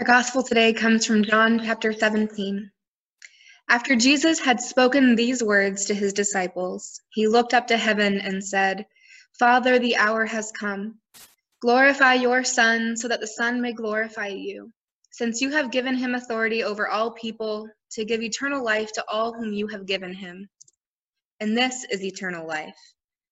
Our gospel today comes from John chapter 17. After Jesus had spoken these words to his disciples, he looked up to heaven and said, Father, the hour has come. Glorify your Son, so that the Son may glorify you, since you have given him authority over all people to give eternal life to all whom you have given him. And this is eternal life,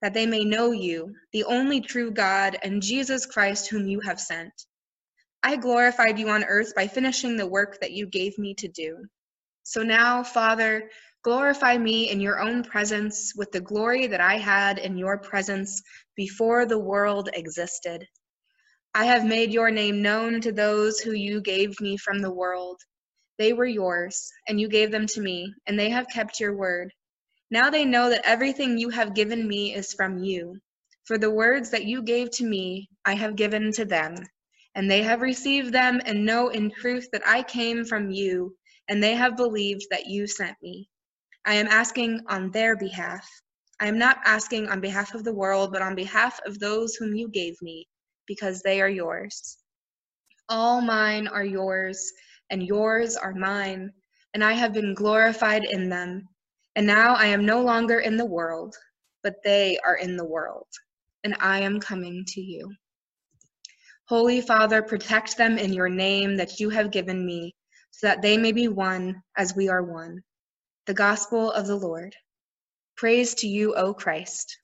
that they may know you, the only true God, and Jesus Christ, whom you have sent. I glorified you on earth by finishing the work that you gave me to do. So now, Father, glorify me in your own presence with the glory that I had in your presence before the world existed. I have made your name known to those who you gave me from the world. They were yours, and you gave them to me, and they have kept your word. Now they know that everything you have given me is from you. For the words that you gave to me, I have given to them and they have received them and know in truth that I came from you, and they have believed that you sent me. I am asking on their behalf. I am not asking on behalf of the world, but on behalf of those whom you gave me, because they are yours. All mine are yours, and yours are mine, and I have been glorified in them. And now I am no longer in the world, but they are in the world, and I am coming to you. Holy Father, protect them in your name that you have given me, so that they may be one as we are one. The Gospel of the Lord. Praise to you, O Christ.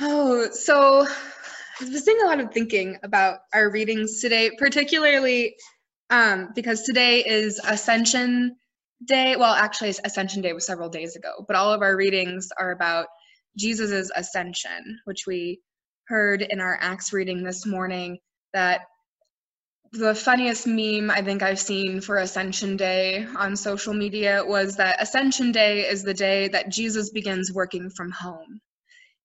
Oh, so I was doing a lot of thinking about our readings today, particularly um, because today is Ascension Day, well, actually, Ascension Day was several days ago, but all of our readings are about Jesus's ascension, which we heard in our Acts reading this morning. That the funniest meme I think I've seen for Ascension Day on social media was that Ascension Day is the day that Jesus begins working from home.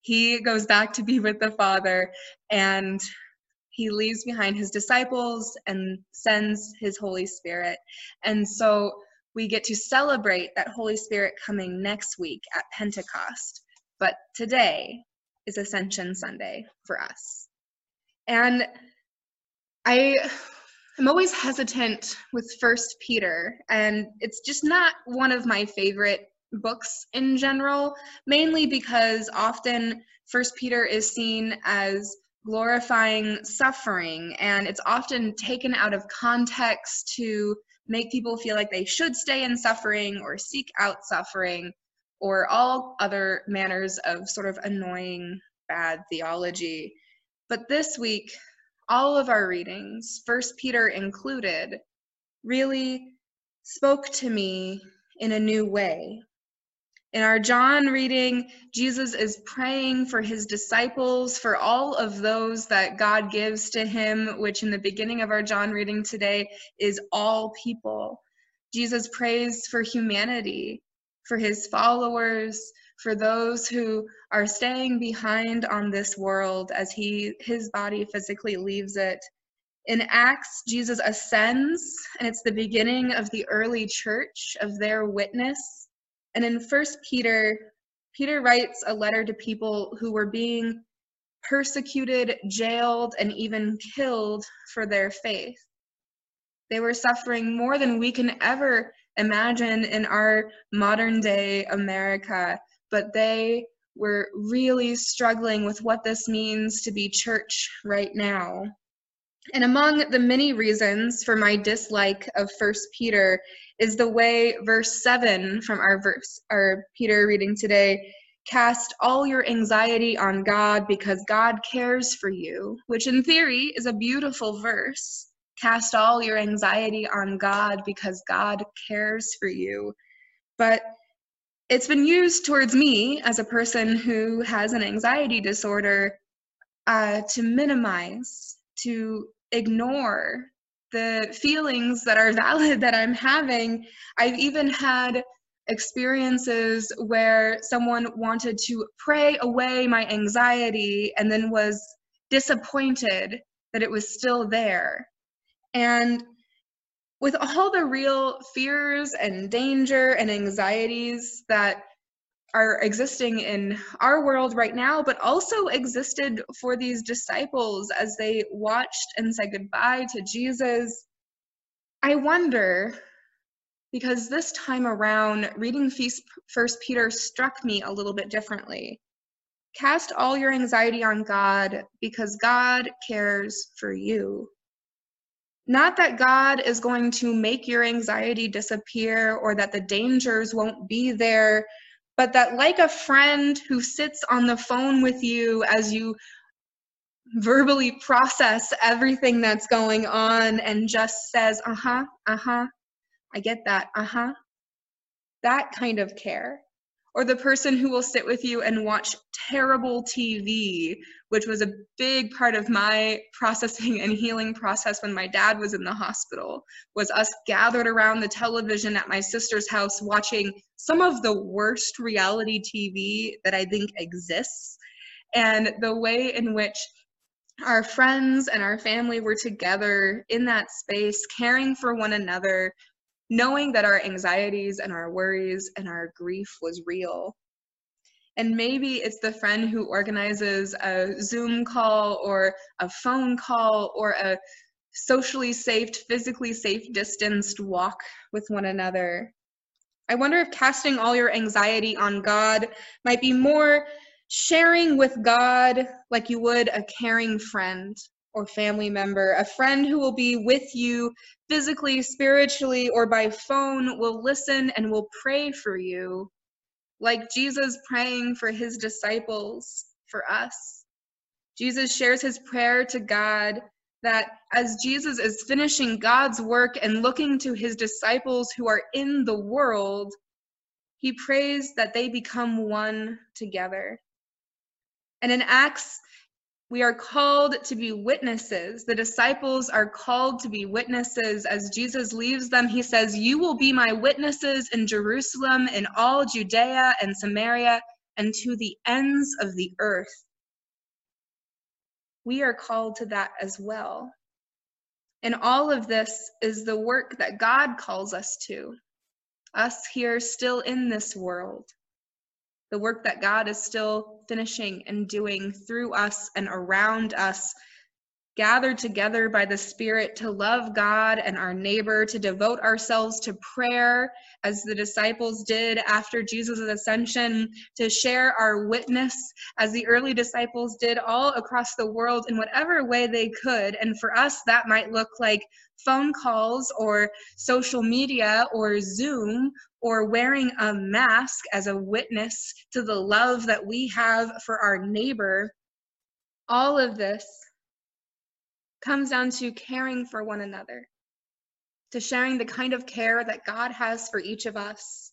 He goes back to be with the Father and he leaves behind his disciples and sends his Holy Spirit. And so we get to celebrate that Holy Spirit coming next week at Pentecost. But today is Ascension Sunday for us. And I am always hesitant with First Peter, and it's just not one of my favorite books in general, mainly because often First Peter is seen as glorifying suffering, and it's often taken out of context to make people feel like they should stay in suffering or seek out suffering or all other manners of sort of annoying bad theology. But this week, all of our readings, First Peter included, really spoke to me in a new way. In our John reading, Jesus is praying for his disciples, for all of those that God gives to him, which in the beginning of our John reading today is all people. Jesus prays for humanity, for his followers, for those who are staying behind on this world as he his body physically leaves it. In Acts, Jesus ascends, and it's the beginning of the early church, of their witness and in First Peter, Peter writes a letter to people who were being persecuted, jailed, and even killed for their faith. They were suffering more than we can ever imagine in our modern day America, but they were really struggling with what this means to be church right now. And among the many reasons for my dislike of First Peter is the way verse 7 from our verse our Peter reading today cast all your anxiety on God because God cares for you, which in theory is a beautiful verse. Cast all your anxiety on God because God cares for you. But it's been used towards me as a person who has an anxiety disorder uh, to minimize, to ignore the feelings that are valid that I'm having. I've even had experiences where someone wanted to pray away my anxiety and then was disappointed that it was still there. And with all the real fears and danger and anxieties that are existing in our world right now, but also existed for these disciples as they watched and said goodbye to Jesus. I wonder, because this time around, reading First Peter struck me a little bit differently. Cast all your anxiety on God because God cares for you. Not that God is going to make your anxiety disappear or that the dangers won't be there, but that, like a friend who sits on the phone with you as you verbally process everything that's going on and just says, uh huh, uh huh, I get that, uh huh. That kind of care or the person who will sit with you and watch terrible TV, which was a big part of my processing and healing process when my dad was in the hospital, was us gathered around the television at my sister's house watching some of the worst reality TV that I think exists. And the way in which our friends and our family were together in that space, caring for one another, knowing that our anxieties and our worries and our grief was real. And maybe it's the friend who organizes a Zoom call or a phone call or a socially safe, physically safe, distanced walk with one another. I wonder if casting all your anxiety on God might be more sharing with God like you would a caring friend or family member, a friend who will be with you physically, spiritually, or by phone, will listen and will pray for you, like Jesus praying for his disciples, for us. Jesus shares his prayer to God that as Jesus is finishing God's work and looking to his disciples who are in the world, he prays that they become one together. And in Acts we are called to be witnesses. The disciples are called to be witnesses. As Jesus leaves them, he says, You will be my witnesses in Jerusalem, in all Judea and Samaria, and to the ends of the earth. We are called to that as well. And all of this is the work that God calls us to, us here still in this world the work that God is still finishing and doing through us and around us, gathered together by the Spirit to love God and our neighbor, to devote ourselves to prayer as the disciples did after Jesus' ascension, to share our witness as the early disciples did all across the world in whatever way they could. And for us, that might look like phone calls or social media or Zoom or wearing a mask as a witness to the love that we have for our neighbor. All of this comes down to caring for one another, to sharing the kind of care that God has for each of us,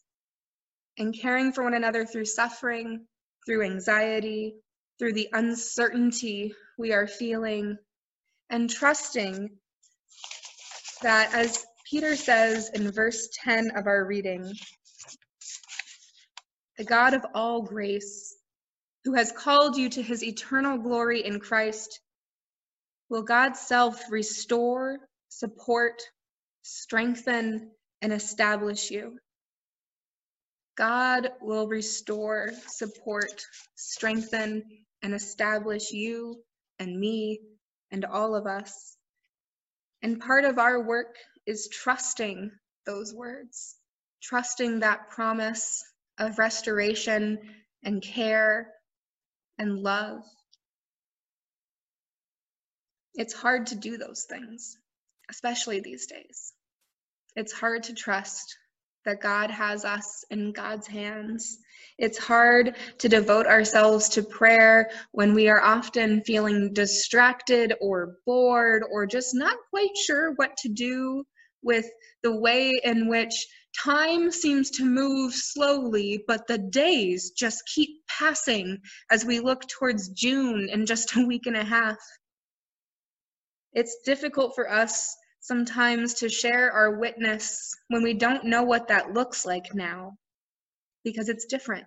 and caring for one another through suffering, through anxiety, through the uncertainty we are feeling, and trusting that, as Peter says in verse 10 of our reading, the God of all grace, who has called you to his eternal glory in Christ, will God's self restore, support, strengthen, and establish you. God will restore, support, strengthen, and establish you and me and all of us. And part of our work is trusting those words, trusting that promise of restoration and care and love. It's hard to do those things, especially these days. It's hard to trust that God has us in God's hands. It's hard to devote ourselves to prayer when we are often feeling distracted or bored or just not quite sure what to do with the way in which time seems to move slowly, but the days just keep passing as we look towards June in just a week and a half. It's difficult for us sometimes to share our witness when we don't know what that looks like now because it's different.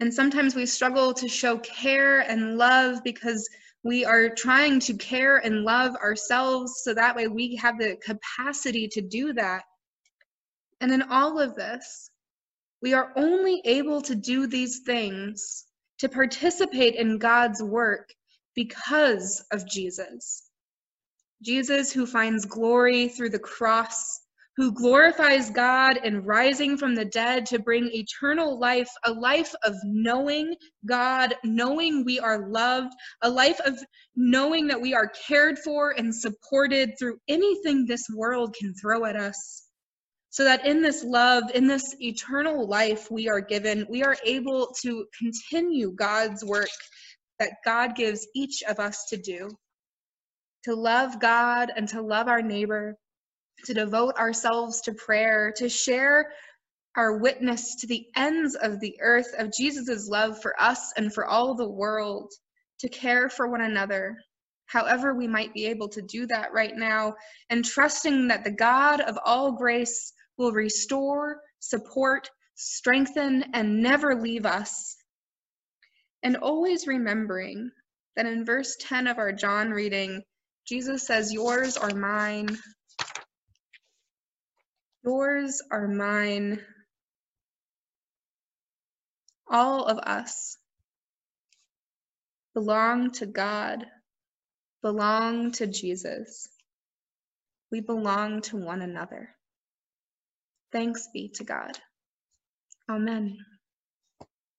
And sometimes we struggle to show care and love because we are trying to care and love ourselves so that way we have the capacity to do that. And in all of this, We are only able to do these things, to participate in God's work, because of Jesus. Jesus, who finds glory through the cross, who glorifies God in rising from the dead to bring eternal life, a life of knowing God, knowing we are loved, a life of knowing that we are cared for and supported through anything this world can throw at us so that in this love, in this eternal life we are given, we are able to continue God's work that God gives each of us to do to love God and to love our neighbor, to devote ourselves to prayer, to share our witness to the ends of the earth of Jesus' love for us and for all the world, to care for one another, however we might be able to do that right now, and trusting that the God of all grace will restore, support, strengthen, and never leave us. And always remembering that in verse 10 of our John reading, Jesus says, Yours are mine. Yours are mine. All of us belong to God, belong to Jesus. We belong to one another. Thanks be to God. Amen.